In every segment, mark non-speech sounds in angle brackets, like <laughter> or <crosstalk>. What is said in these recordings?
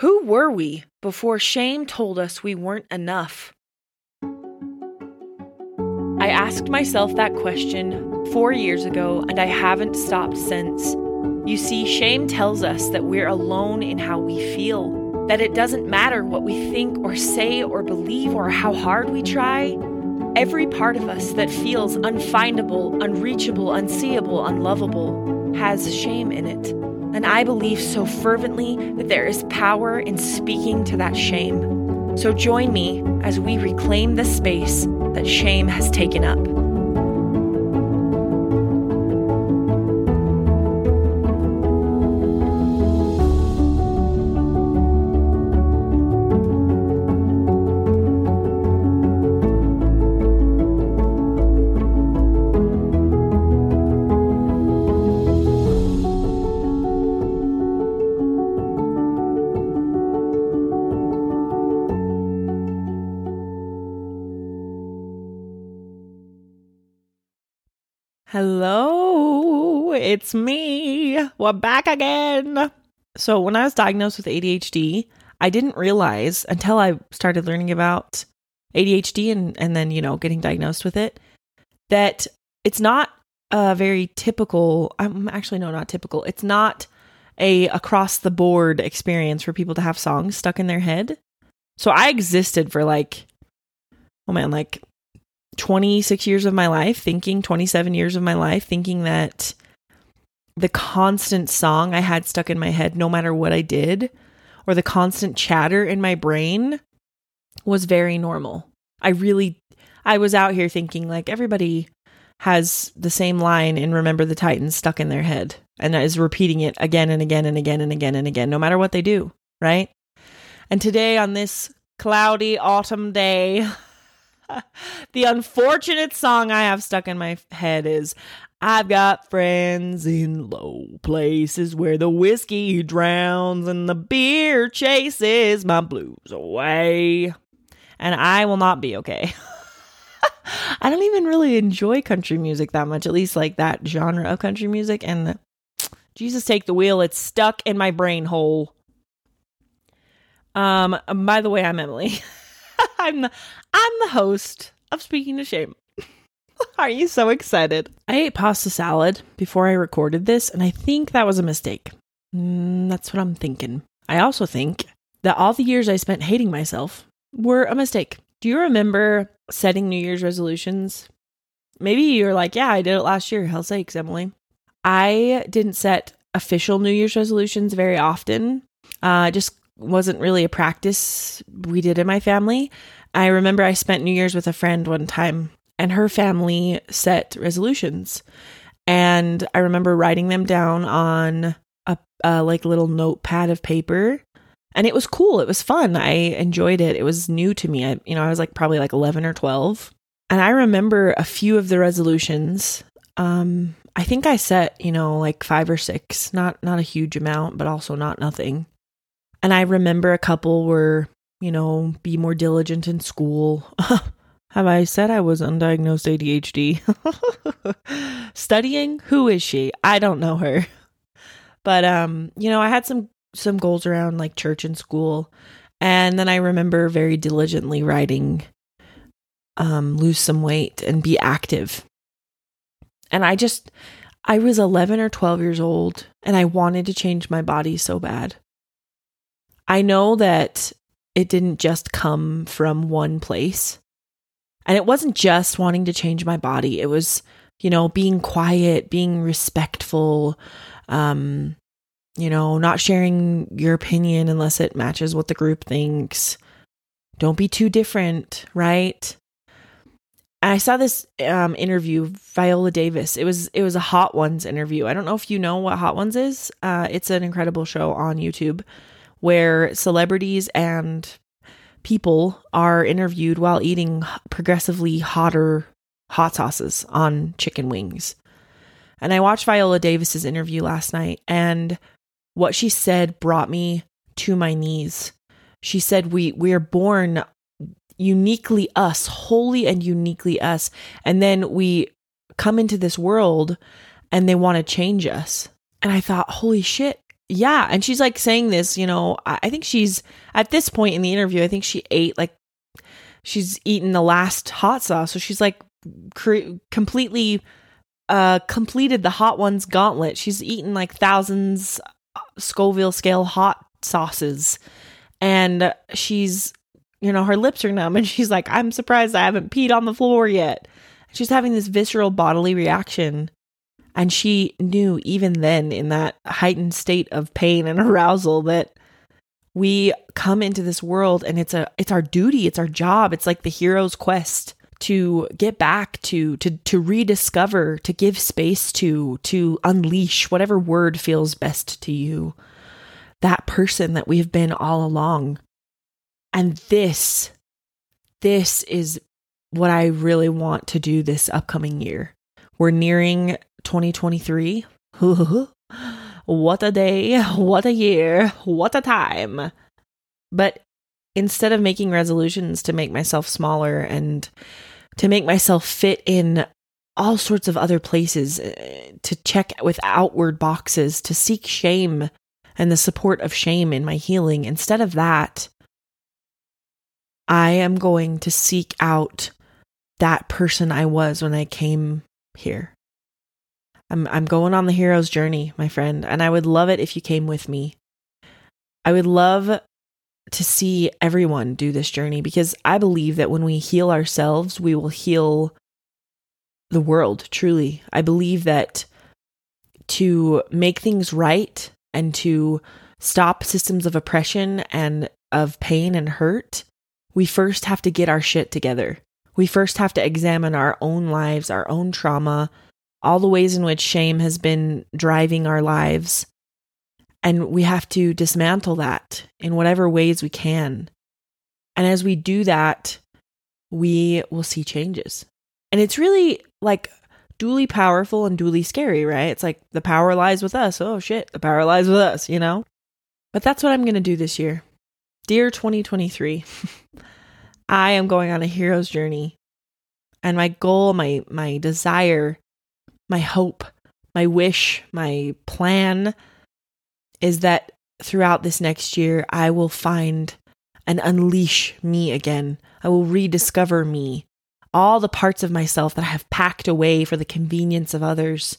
Who were we before shame told us we weren't enough? I asked myself that question four years ago, and I haven't stopped since. You see, shame tells us that we're alone in how we feel, that it doesn't matter what we think or say or believe or how hard we try. Every part of us that feels unfindable, unreachable, unseeable, unlovable has shame in it. And I believe so fervently that there is power in speaking to that shame. So join me as we reclaim the space that shame has taken up. It's me. We're back again. So, when I was diagnosed with ADHD, I didn't realize until I started learning about ADHD and, and then, you know, getting diagnosed with it, that it's not a very typical, I'm actually, no, not typical. It's not a across the board experience for people to have songs stuck in their head. So, I existed for like, oh man, like 26 years of my life thinking, 27 years of my life thinking that the constant song I had stuck in my head, no matter what I did, or the constant chatter in my brain was very normal. I really, I was out here thinking like everybody has the same line in Remember the Titans stuck in their head and is repeating it again and again and again and again and again, no matter what they do, right? And today on this cloudy autumn day, <laughs> the unfortunate song I have stuck in my head is I've got friends in low places where the whiskey drowns and the beer chases my blues away. And I will not be okay. <laughs> I don't even really enjoy country music that much, at least like that genre of country music. And Jesus Take the Wheel, it's stuck in my brain hole. Um, by the way, I'm Emily. <laughs> I'm the, I'm the host of Speaking to Shame. <laughs> Are you so excited? I ate pasta salad before I recorded this, and I think that was a mistake. Mm, that's what I'm thinking. I also think that all the years I spent hating myself were a mistake. Do you remember setting New Year's resolutions? Maybe you're like, yeah, I did it last year. Hell sakes, Emily. I didn't set official New Year's resolutions very often. Uh, just wasn't really a practice we did in my family. I remember I spent New Year's with a friend one time, and her family set resolutions. And I remember writing them down on a, a like little notepad of paper. And it was cool. It was fun. I enjoyed it. It was new to me. I, you know, I was like probably like 11 or 12. And I remember a few of the resolutions. Um, I think I set, you know, like five or six, not not a huge amount, but also not nothing. And I remember a couple were, you know, be more diligent in school. <laughs> Have I said I was undiagnosed ADHD? <laughs> Studying? Who is she? I don't know her. But um, you know, I had some some goals around like church and school. And then I remember very diligently writing um lose some weight and be active. And I just I was 11 or 12 years old and I wanted to change my body so bad. I know that it didn't just come from one place. And it wasn't just wanting to change my body. It was, you know, being quiet, being respectful, um, you know, not sharing your opinion unless it matches what the group thinks. Don't be too different, right? I saw this um, interview, Viola Davis. It was it was a Hot Ones interview. I don't know if you know what Hot Ones is. Uh, it's an incredible show on YouTube where celebrities and people are interviewed while eating progressively hotter hot sauces on chicken wings. And I watched Viola Davis's interview last night and what she said brought me to my knees. She said we we are born uniquely us, wholly and uniquely us, and then we come into this world and they want to change us. And I thought, holy shit, yeah, and she's like saying this, you know, I, think she's at this point in the interview, I think she ate like she's eaten the last hot sauce. So she's like cre- completely uh completed the hot ones gauntlet. She's eaten like thousands uh, Scoville scale hot sauces and she's you know her lips are numb and she's like I'm surprised I haven't peed on the floor yet. She's having this visceral bodily reaction and she knew even then in that heightened state of pain and <laughs> arousal that we come into this world and it's a it's our duty, it's our job, it's like the hero's quest to get back to to to rediscover, to give space to, to unleash whatever word feels best to you. That person that we've been all along. And this this is what I really want to do this upcoming year. We're nearing 2023. <laughs> what a day, <laughs> what a year, what a time. But instead of making resolutions to make myself smaller and to make myself fit in all sorts of other places, eh, to check with outward boxes, to seek shame and the support of shame in my healing, instead of that, I am going to seek out that person I was when I came here. I'm I'm going on the hero's journey, my friend, and I would love it if you came with me. I would love to see everyone do this journey because I believe that when we heal ourselves, we will heal the world, truly. I believe that to make things right and to stop systems of oppression and of pain and hurt, we first have to get our shit together. We first have to examine our own lives, our own trauma, all the ways in which shame has been driving our lives. And we have to dismantle that in whatever ways we can. And as we do that, we will see changes. And it's really like duly powerful and duly scary, right? It's like the power lies with us. Oh shit, the power lies with us, you know? But that's what I'm going to do this year. Dear 2023, <laughs> I am going on a hero's journey. And my goal, my my desire my hope, my wish, my plan is that throughout this next year, I will find and unleash me again. I will rediscover me, all the parts of myself that I have packed away for the convenience of others,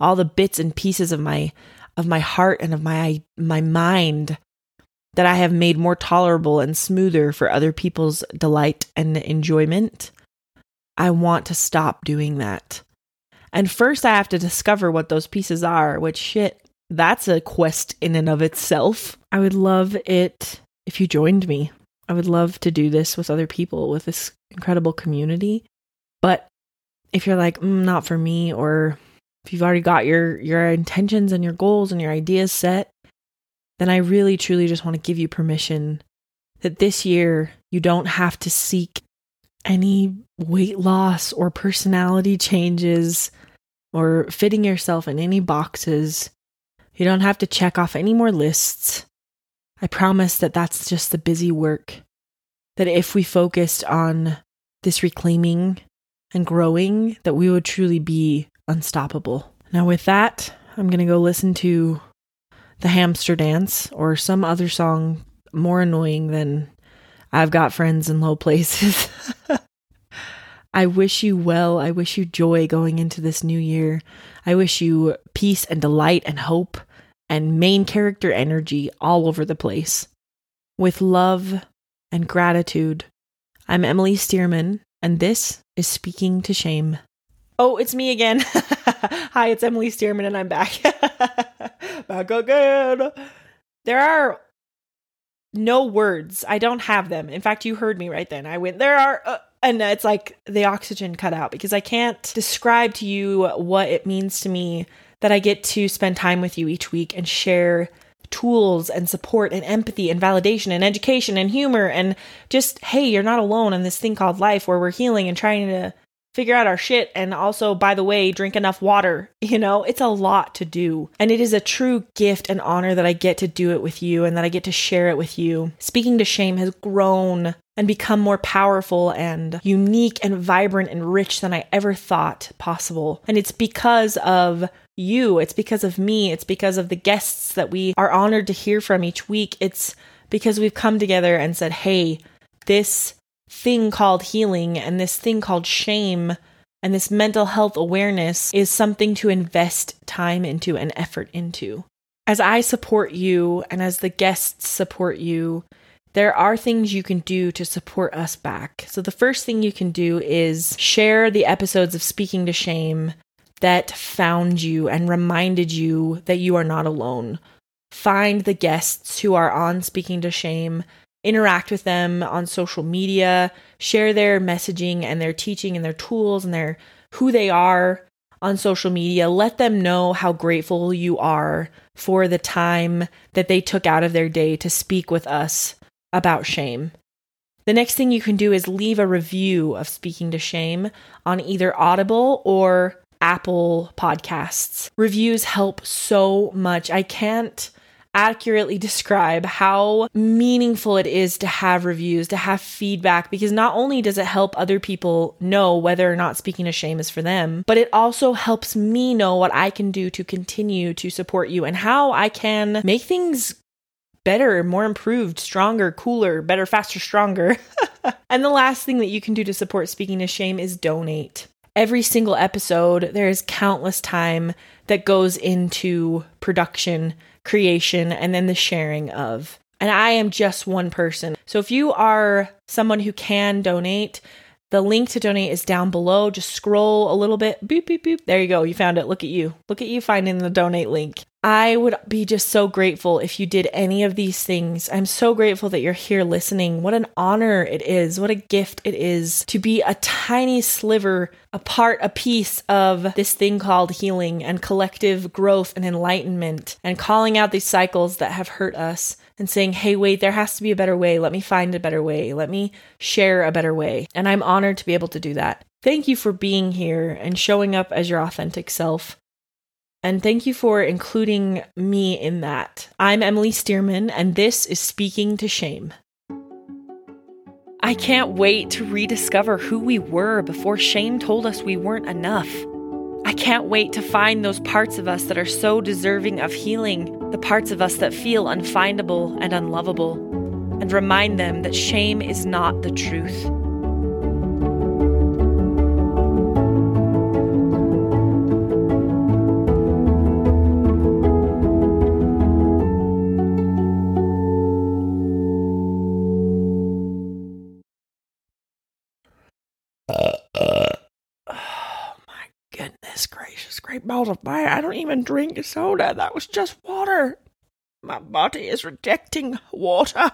all the bits and pieces of my of my heart and of my my mind that I have made more tolerable and smoother for other people's delight and enjoyment. I want to stop doing that. And first, I have to discover what those pieces are, which shit, that's a quest in and of itself. I would love it if you joined me. I would love to do this with other people, with this incredible community. But if you're like, mm, not for me, or if you've already got your your intentions and your goals and your ideas set, then I really truly just want to give you permission that this year you don't have to seek any weight loss or personality changes or fitting yourself in any boxes. You don't have to check off any more lists. I promise that that's just the busy work. That if we focused on this reclaiming and growing, that we would truly be unstoppable. Now, with that, I'm going to go listen to the hamster dance or some other song more annoying than I've got friends in low places. <laughs> I wish you well. I wish you joy going into this new year. I wish you peace and delight and hope and main character energy all over the place. With love and gratitude, I'm Emily Stearman, and this is Speaking to Shame. Oh, it's me again. <laughs> Hi, it's Emily Stearman, and I'm back. <laughs> back again. There are no words. I don't have them. In fact, you heard me right then. I went, there are. Uh, and it's like the oxygen cut out because I can't describe to you what it means to me that I get to spend time with you each week and share tools and support and empathy and validation and education and humor and just, hey, you're not alone in this thing called life where we're healing and trying to figure out our shit and also by the way drink enough water <laughs> you know? It's a lot to do. And it is a true gift and honor that i get to do it with you and that i get to share it with you. Speaking to shame has grown and become more powerful and unique and vibrant and rich than I ever thought possible. And it's because of you, it's because of me, it's because of the guests that we are honored to hear from each week. It's because we've come together and said, hey, this thing called healing and this thing called shame and this mental health awareness is something to invest time into and effort into. As I support you and as the guests support you, there are things you can do to support us back. So, the first thing you can do is share the episodes of Speaking to Shame that found you and reminded you that you are not alone. Find the guests who are on Speaking to Shame, interact with them on social media, share their messaging and their teaching and their tools and their who they are on social media. Let them know how grateful you are for the time that they took out of their day to speak with us about shame. The next thing you can do is leave a review of Speaking to Shame on either Audible or Apple Podcasts. Reviews help so much. I can't accurately describe how meaningful it is to have reviews, to have feedback, because not only does it help other people know whether or not speaking to shame is for them, but it also helps me know what I can do to continue to support you and how I can make things better, more improved, stronger, cooler, better, faster, stronger. <laughs> and the last thing that you can do to support Speaking to Shame is donate. Every single episode, there is countless time that goes into production, creation, and then the sharing of. And I am just one person. So if you are someone who can donate, the link to donate is down below. Just scroll a little bit. Boop, boop, boop. There you go. You found it. Look at you. Look at you finding the donate link. I would be just so grateful if you did any of these things. I'm so grateful that you're here listening. What an honor it is. What a gift it is to be a tiny sliver, a part, a piece of this thing called healing and collective growth and enlightenment and calling out these cycles that have hurt us and saying, hey, wait, there has to be a better way. Let me find a better way. Let me share a better way. And I'm honored to be able to do that. Thank you for being here and showing up as your authentic self. And thank you for including me in that. I'm Emily Stearman, and this is Speaking to Shame. I can't wait to rediscover who we were before shame told us we weren't enough. I can't wait to find those parts of us that are so deserving of healing, the parts of us that feel unfindable and unlovable, and remind them that shame is not the truth. Of fire. I don't even drink soda. That was just water. My body is rejecting water.